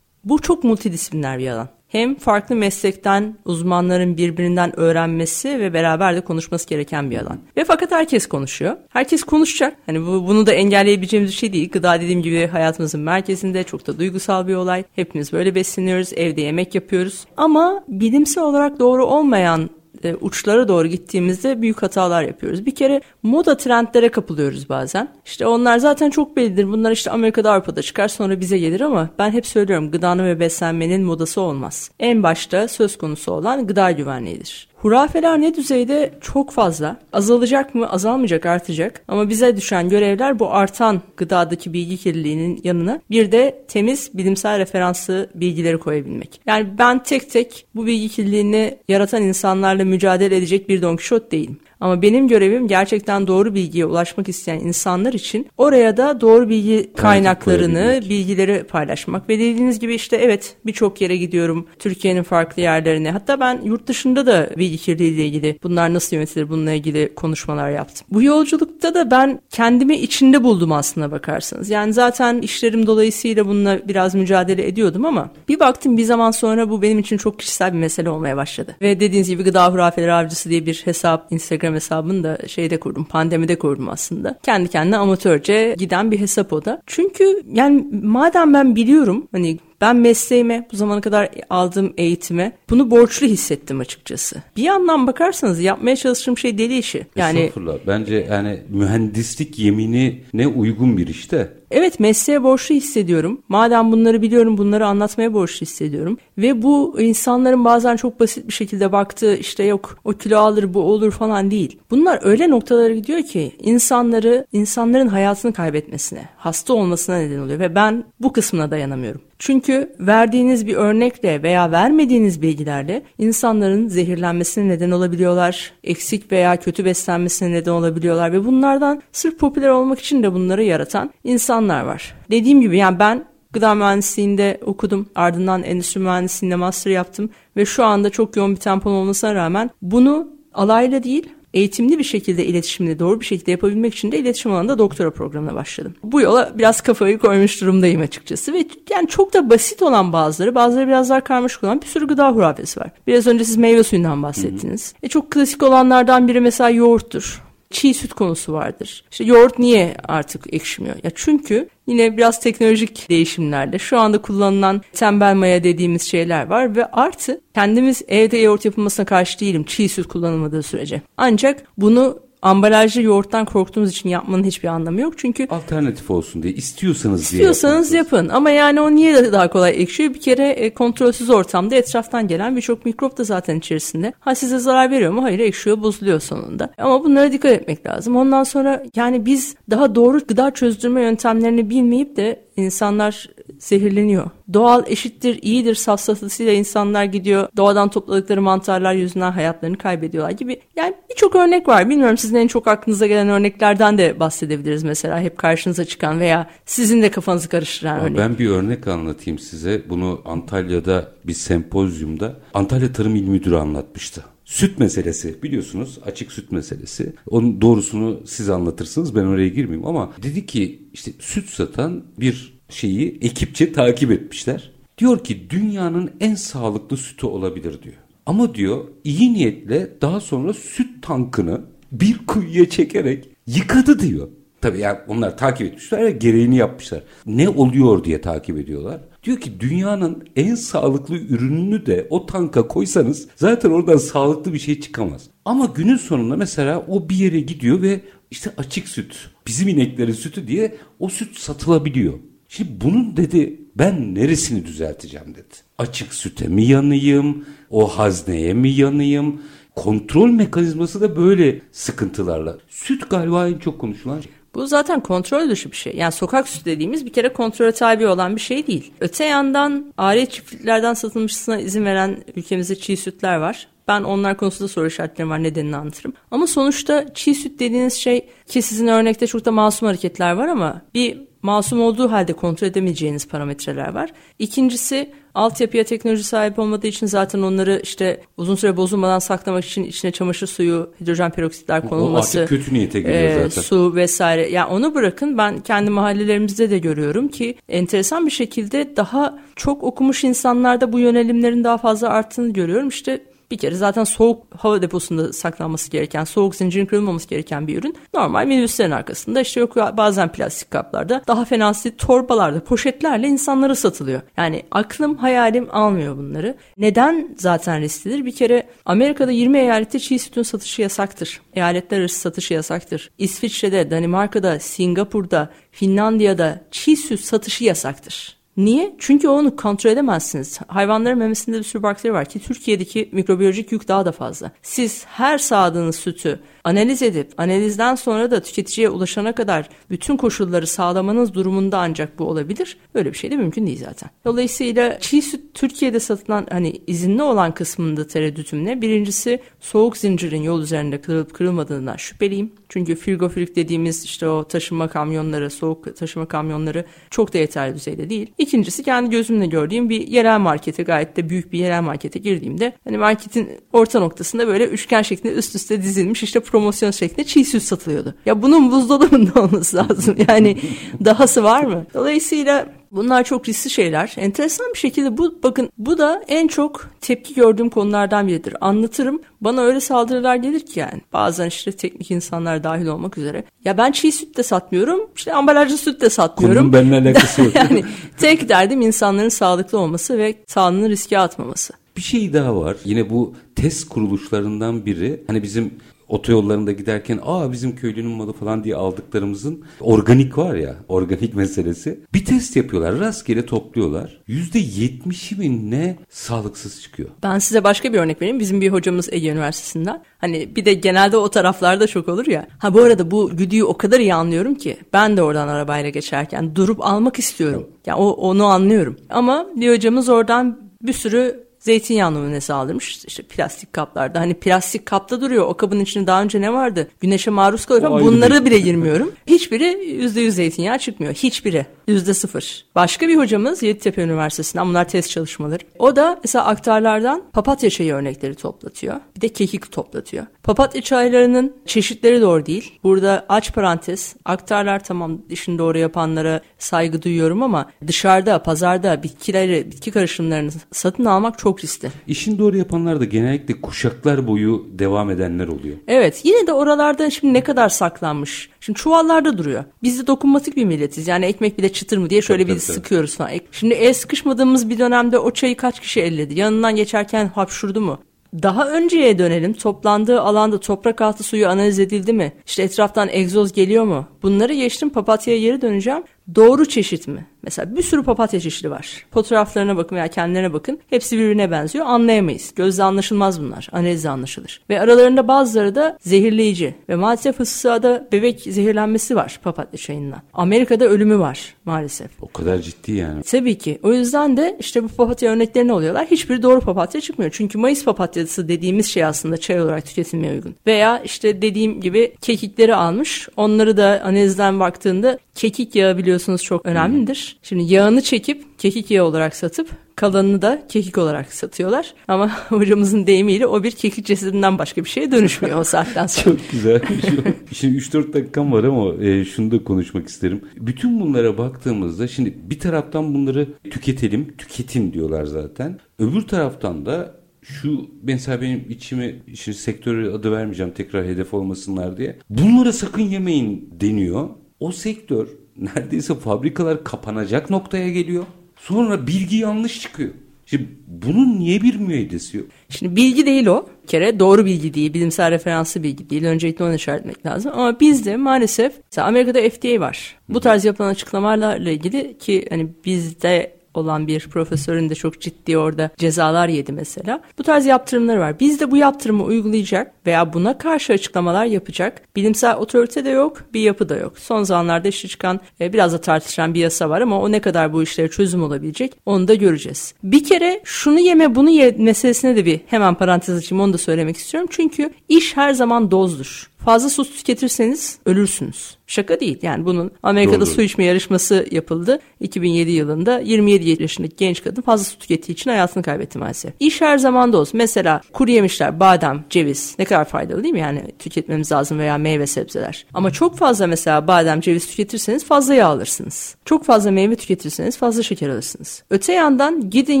bu çok multidisipliner bir alan. hem farklı meslekten uzmanların birbirinden öğrenmesi ve beraber de konuşması gereken bir alan. Ve fakat herkes konuşuyor. Herkes konuşacak. Hani bu, bunu da engelleyebileceğimiz bir şey değil. Gıda dediğim gibi hayatımızın merkezinde çok da duygusal bir olay. Hepimiz böyle besleniyoruz, evde yemek yapıyoruz. Ama bilimsel olarak doğru olmayan e, uçlara doğru gittiğimizde büyük hatalar yapıyoruz. Bir kere moda trendlere kapılıyoruz bazen. İşte onlar zaten çok bellidir. Bunlar işte Amerika'da Avrupa'da çıkar sonra bize gelir ama ben hep söylüyorum gıdanın ve beslenmenin modası olmaz. En başta söz konusu olan gıda güvenliğidir. Hurafeler ne düzeyde? Çok fazla. Azalacak mı? Azalmayacak, artacak. Ama bize düşen görevler bu artan gıdadaki bilgi kirliliğinin yanına bir de temiz bilimsel referanslı bilgileri koyabilmek. Yani ben tek tek bu bilgi kirliliğini yaratan insanlarla mücadele edecek bir Don Quixote değilim. Ama benim görevim gerçekten doğru bilgiye ulaşmak isteyen insanlar için oraya da doğru bilgi kaynaklarını, bilgileri paylaşmak. Ve dediğiniz gibi işte evet birçok yere gidiyorum. Türkiye'nin farklı yerlerine. Hatta ben yurt dışında da bilgi kirliliği ile ilgili bunlar nasıl yönetilir bununla ilgili konuşmalar yaptım. Bu yolculukta da ben kendimi içinde buldum aslında bakarsanız. Yani zaten işlerim dolayısıyla bununla biraz mücadele ediyordum ama bir baktım bir zaman sonra bu benim için çok kişisel bir mesele olmaya başladı. Ve dediğiniz gibi gıda hurafeleri avcısı diye bir hesap Instagram Instagram hesabını da şeyde kurdum. Pandemide kurdum aslında. Kendi kendine amatörce giden bir hesap o da. Çünkü yani madem ben biliyorum hani ben mesleğime, bu zamana kadar aldığım eğitime bunu borçlu hissettim açıkçası. Bir yandan bakarsanız yapmaya çalıştığım şey deli işi. Yani Bence yani mühendislik yemini ne uygun bir işte. Evet mesleğe borçlu hissediyorum. Madem bunları biliyorum bunları anlatmaya borçlu hissediyorum. Ve bu insanların bazen çok basit bir şekilde baktığı işte yok o kilo alır bu olur falan değil. Bunlar öyle noktalara gidiyor ki insanları insanların hayatını kaybetmesine, hasta olmasına neden oluyor. Ve ben bu kısmına dayanamıyorum. Çünkü verdiğiniz bir örnekle veya vermediğiniz bilgilerle insanların zehirlenmesine neden olabiliyorlar. Eksik veya kötü beslenmesine neden olabiliyorlar ve bunlardan sırf popüler olmak için de bunları yaratan insanlar var. Dediğim gibi yani ben Gıda mühendisliğinde okudum. Ardından endüstri mühendisliğinde master yaptım. Ve şu anda çok yoğun bir tempom olmasına rağmen bunu alayla değil eğitimli bir şekilde iletişimini doğru bir şekilde yapabilmek için de iletişim alanında doktora programına başladım. Bu yola biraz kafayı koymuş durumdayım açıkçası ve yani çok da basit olan bazıları, bazıları biraz daha karmaşık olan bir sürü gıda hurafesi var. Biraz önce siz meyve suyundan bahsettiniz. Hı hı. E çok klasik olanlardan biri mesela yoğurttur çiğ süt konusu vardır. İşte yoğurt niye artık ekşimiyor? Ya çünkü yine biraz teknolojik değişimlerle şu anda kullanılan tembel maya dediğimiz şeyler var ve artı kendimiz evde yoğurt yapılmasına karşı değilim çiğ süt kullanılmadığı sürece. Ancak bunu ambalajlı yoğurttan korktuğumuz için yapmanın hiçbir anlamı yok. Çünkü alternatif olsun diye istiyorsanız istiyorsanız diye yapın. Ama yani o niye daha kolay ekşiyor? Bir kere e, kontrolsüz ortamda etraftan gelen birçok mikrop da zaten içerisinde. Ha size zarar veriyor mu? Hayır ekşiyor, bozuluyor sonunda. Ama bunlara dikkat etmek lazım. Ondan sonra yani biz daha doğru gıda çözdürme yöntemlerini bilmeyip de insanlar zehirleniyor. Doğal eşittir, iyidir safsatasıyla insanlar gidiyor. Doğadan topladıkları mantarlar yüzünden hayatlarını kaybediyorlar gibi. Yani birçok örnek var. Bilmiyorum sizin en çok aklınıza gelen örneklerden de bahsedebiliriz mesela. Hep karşınıza çıkan veya sizin de kafanızı karıştıran örnek. Ben bir örnek anlatayım size. Bunu Antalya'da bir sempozyumda Antalya Tarım İl Müdürü anlatmıştı. Süt meselesi biliyorsunuz açık süt meselesi. Onun doğrusunu siz anlatırsınız ben oraya girmeyeyim ama dedi ki işte süt satan bir şeyi ekipçe takip etmişler. Diyor ki dünyanın en sağlıklı sütü olabilir diyor. Ama diyor iyi niyetle daha sonra süt tankını bir kuyuya çekerek yıkadı diyor. Tabii yani onlar takip etmişler ve gereğini yapmışlar. Ne oluyor diye takip ediyorlar. Diyor ki dünyanın en sağlıklı ürününü de o tanka koysanız zaten oradan sağlıklı bir şey çıkamaz. Ama günün sonunda mesela o bir yere gidiyor ve işte açık süt, bizim ineklerin sütü diye o süt satılabiliyor. Şimdi bunun dedi ben neresini düzelteceğim dedi. Açık süte mi yanayım, o hazneye mi yanayım? Kontrol mekanizması da böyle sıkıntılarla. Süt galiba en çok konuşulan şey. Bu zaten kontrol dışı bir şey. Yani sokak sütü dediğimiz bir kere kontrole tabi olan bir şey değil. Öte yandan aile çiftliklerden satılmışsına izin veren ülkemizde çiğ sütler var. Ben onlar konusunda soru işaretlerim var nedenini anlatırım. Ama sonuçta çiğ süt dediğiniz şey ki sizin örnekte çok da masum hareketler var ama bir masum olduğu halde kontrol edemeyeceğiniz parametreler var. İkincisi altyapıya teknoloji sahip olmadığı için zaten onları işte uzun süre bozulmadan saklamak için içine çamaşır suyu, hidrojen peroksitler konulması. O artık kötü niyete geliyor e, zaten. Su vesaire. Yani onu bırakın ben kendi mahallelerimizde de görüyorum ki enteresan bir şekilde daha çok okumuş insanlarda bu yönelimlerin daha fazla arttığını görüyorum. İşte bir kere zaten soğuk hava deposunda saklanması gereken, soğuk zincirin kırılmaması gereken bir ürün. Normal minibüslerin arkasında işte yok bazen plastik kaplarda, daha fenası torbalarda, poşetlerle insanlara satılıyor. Yani aklım hayalim almıyor bunları. Neden zaten risklidir? Bir kere Amerika'da 20 eyalette çiğ sütün satışı yasaktır. Eyaletler arası satışı yasaktır. İsviçre'de, Danimarka'da, Singapur'da, Finlandiya'da çiğ süt satışı yasaktır. Niye? Çünkü onu kontrol edemezsiniz. Hayvanların memesinde bir sürü bakteri var ki Türkiye'deki mikrobiyolojik yük daha da fazla. Siz her sağdığınız sütü analiz edip analizden sonra da tüketiciye ulaşana kadar bütün koşulları sağlamanız durumunda ancak bu olabilir. Böyle bir şey de mümkün değil zaten. Dolayısıyla çiğ süt Türkiye'de satılan hani izinli olan kısmında tereddütüm ne? Birincisi soğuk zincirin yol üzerinde kırılıp kırılmadığından şüpheliyim. Çünkü frigofilik dediğimiz işte o taşıma kamyonları, soğuk taşıma kamyonları çok da yeterli düzeyde değil. İkincisi kendi gözümle gördüğüm bir yerel markete gayet de büyük bir yerel markete girdiğimde hani marketin orta noktasında böyle üçgen şeklinde üst üste dizilmiş işte promosyon şeklinde çiğ süt satılıyordu. Ya bunun buzdolabında olması lazım. Yani dahası var mı? Dolayısıyla Bunlar çok riskli şeyler. Enteresan bir şekilde bu bakın bu da en çok tepki gördüğüm konulardan biridir. Anlatırım. Bana öyle saldırılar gelir ki yani. Bazen işte teknik insanlar dahil olmak üzere. Ya ben çiğ süt de satmıyorum. İşte ambalajlı süt de satmıyorum. Konunun benimle alakası yok. yani tek derdim insanların sağlıklı olması ve sağlığını riske atmaması. Bir şey daha var. Yine bu test kuruluşlarından biri. Hani bizim otoyollarında giderken aa bizim köylünün malı falan diye aldıklarımızın organik var ya organik meselesi. Bir test yapıyorlar rastgele topluyorlar. Yüzde yetmişi mi ne sağlıksız çıkıyor. Ben size başka bir örnek vereyim. Bizim bir hocamız Ege Üniversitesi'nden. Hani bir de genelde o taraflarda çok olur ya. Ha bu arada bu güdüyü o kadar iyi anlıyorum ki ben de oradan arabayla geçerken durup almak istiyorum. Ya yani o, onu anlıyorum. Ama bir hocamız oradan bir sürü zeytinyağı numunesi aldırmış. İşte plastik kaplarda. Hani plastik kapta duruyor. O kabın içinde daha önce ne vardı? Güneşe maruz kalıyor. Bunları bile girmiyorum. Hiçbiri yüzde yüz zeytinyağı çıkmıyor. Hiçbiri. Yüzde sıfır. Başka bir hocamız Yeditepe Üniversitesi'nden bunlar test çalışmaları. O da mesela aktarlardan papatya çayı örnekleri toplatıyor. Bir de kekik toplatıyor. Papatya çaylarının çeşitleri doğru değil. Burada aç parantez. Aktarlar tamam işini doğru yapanlara saygı duyuyorum ama dışarıda, pazarda bitkileri, bitki karışımlarını satın almak çok riskli. İşin doğru yapanlar da genellikle kuşaklar boyu devam edenler oluyor. Evet. Yine de oralarda şimdi ne kadar saklanmış. Şimdi çuvallarda duruyor. Biz de dokunmatik bir milletiz. Yani ekmek bile çıtır mı diye şöyle tabii, bir tabii. sıkıyoruz falan. Şimdi el sıkışmadığımız bir dönemde o çayı kaç kişi elledi? Yanından geçerken hapşurdu mu? Daha önceye dönelim. Toplandığı alanda toprak altı suyu analiz edildi mi? İşte etraftan egzoz geliyor mu? Bunları geçtim papatyaya geri döneceğim. Doğru çeşit mi? Mesela bir sürü papatya çeşidi var. Fotoğraflarına bakın veya kendilerine bakın. Hepsi birbirine benziyor. Anlayamayız. Gözle anlaşılmaz bunlar. Analizle anlaşılır. Ve aralarında bazıları da zehirleyici. Ve maalesef Hısısa'da bebek zehirlenmesi var papatya çayından. Amerika'da ölümü var maalesef. O kadar ciddi yani. Tabii ki. O yüzden de işte bu papatya örneklerini alıyorlar. Hiçbir doğru papatya çıkmıyor. Çünkü Mayıs papatyası dediğimiz şey aslında çay olarak tüketilmeye uygun. Veya işte dediğim gibi kekikleri almış. Onları da analizden baktığında kekik yağı biliyorsunuz çok önemlidir. Şimdi yağını çekip kekik yağı olarak satıp kalanını da kekik olarak satıyorlar. Ama hocamızın deyimiyle o bir kekik cesedinden başka bir şeye dönüşmüyor o saatten sonra. Çok güzel. şimdi 3-4 dakikam var ama e, şunu da konuşmak isterim. Bütün bunlara baktığımızda şimdi bir taraftan bunları tüketelim, tüketin diyorlar zaten. Öbür taraftan da şu mesela benim içimi şimdi sektörü adı vermeyeceğim tekrar hedef olmasınlar diye. Bunlara sakın yemeyin deniyor. O sektör neredeyse fabrikalar kapanacak noktaya geliyor. Sonra bilgi yanlış çıkıyor. Şimdi bunun niye bir müeyyidesi yok? Şimdi bilgi değil o. Bir kere doğru bilgi değil, bilimsel referanslı bilgi değil. Öncelikle onu işaret etmek lazım. Ama bizde maalesef mesela Amerika'da FDA var. Bu tarz yapılan açıklamalarla ilgili ki hani bizde olan bir profesörün de çok ciddi orada cezalar yedi mesela. Bu tarz yaptırımları var. Biz de bu yaptırımı uygulayacak veya buna karşı açıklamalar yapacak. Bilimsel otorite de yok, bir yapı da yok. Son zamanlarda işte çıkan e, biraz da tartışılan bir yasa var ama o ne kadar bu işlere çözüm olabilecek onu da göreceğiz. Bir kere şunu yeme bunu ye meselesine de bir hemen parantez açayım onu da söylemek istiyorum. Çünkü iş her zaman dozdur. Fazla su tüketirseniz ölürsünüz. Şaka değil. Yani bunun Amerika'da Doğru. su içme yarışması yapıldı. 2007 yılında 27 yaşındaki genç kadın fazla su tükettiği için hayatını kaybetti maalesef. İş her zaman da olsun. Mesela kuru yemişler, badem, ceviz ne kadar faydalı değil mi? Yani tüketmemiz lazım veya meyve sebzeler. Ama çok fazla mesela badem, ceviz tüketirseniz fazla yağ alırsınız. Çok fazla meyve tüketirseniz fazla şeker alırsınız. Öte yandan gidin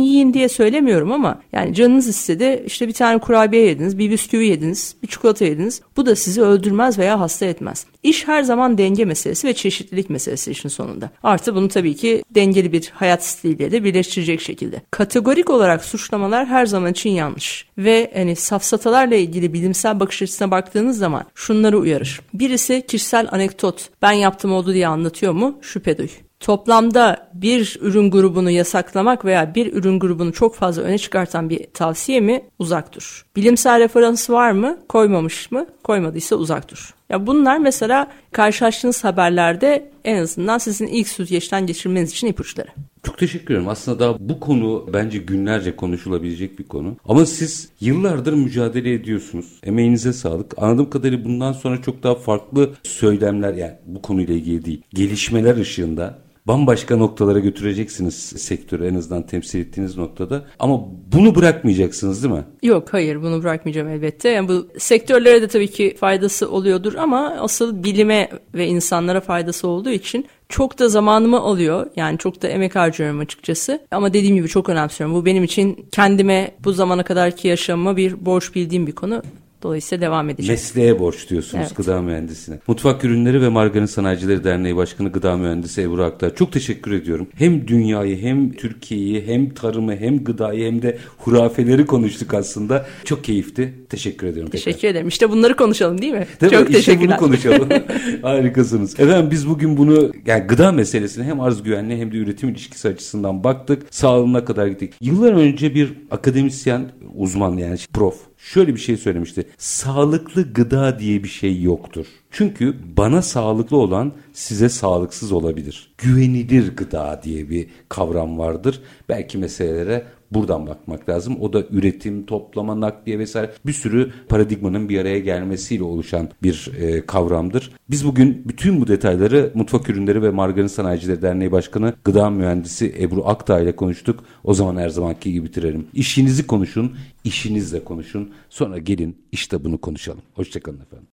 yiyin diye söylemiyorum ama yani canınız istedi işte bir tane kurabiye yediniz, bir bisküvi yediniz, bir çikolata yediniz. Bu da sizi öldürmez veya hasta etmez. İş her zaman denge meselesi ve çeşitlilik meselesi işin sonunda. Artı bunu tabii ki dengeli bir hayat stiliyle de birleştirecek şekilde. Kategorik olarak suçlamalar her zaman için yanlış. Ve hani safsatalarla ilgili bilimsel bakış açısına baktığınız zaman şunları uyarır. Birisi kişisel anekdot ben yaptım oldu diye anlatıyor mu? Şüphe duy. Toplamda bir ürün grubunu yasaklamak veya bir ürün grubunu çok fazla öne çıkartan bir tavsiye mi? Uzak dur. Bilimsel referans var mı? Koymamış mı? Koymadıysa uzak dur. Ya bunlar mesela karşılaştığınız haberlerde en azından sizin ilk süzgeçten geçirmeniz için ipuçları. Çok teşekkür ederim. Aslında daha bu konu bence günlerce konuşulabilecek bir konu. Ama siz yıllardır mücadele ediyorsunuz. Emeğinize sağlık. Anladığım kadarıyla bundan sonra çok daha farklı söylemler yani bu konuyla ilgili değil. Gelişmeler ışığında bambaşka noktalara götüreceksiniz sektörü en azından temsil ettiğiniz noktada. Ama bunu bırakmayacaksınız değil mi? Yok hayır bunu bırakmayacağım elbette. Yani bu sektörlere de tabii ki faydası oluyordur ama asıl bilime ve insanlara faydası olduğu için çok da zamanımı alıyor. Yani çok da emek harcıyorum açıkçası. Ama dediğim gibi çok önemsiyorum. Bu benim için kendime bu zamana kadarki yaşamıma bir borç bildiğim bir konu. Dolayısıyla devam edeceğim. Mesleğe borç diyorsunuz Evet. gıda mühendisine. Mutfak Ürünleri ve Margarin Sanayicileri Derneği Başkanı Gıda Mühendisi Ebru Aktar. Çok teşekkür ediyorum. Hem dünyayı hem Türkiye'yi hem tarımı hem gıdayı hem de hurafeleri konuştuk aslında. Çok keyifti. Teşekkür ediyorum. tekrar. Teşekkür ederim. İşte bunları konuşalım değil mi? Değil çok mi? İşte bunu teşekkürler. konuşalım. Harikasınız. Efendim biz bugün bunu yani gıda meselesine hem arz güvenliği hem de üretim ilişkisi açısından baktık. Sağlığına kadar gittik. Yıllar önce bir akademisyen uzman yani prof şöyle bir şey söylemişti. Sağlıklı gıda diye bir şey yoktur. Çünkü bana sağlıklı olan size sağlıksız olabilir. Güvenilir gıda diye bir kavram vardır. Belki meselelere buradan bakmak lazım. O da üretim, toplama, nakliye vesaire bir sürü paradigmanın bir araya gelmesiyle oluşan bir e, kavramdır. Biz bugün bütün bu detayları Mutfak Ürünleri ve Margarin Sanayicileri Derneği Başkanı Gıda Mühendisi Ebru Aktağ ile konuştuk. O zaman her zamanki gibi bitirelim. İşinizi konuşun, işinizle konuşun. Sonra gelin işte bunu konuşalım. Hoşçakalın efendim.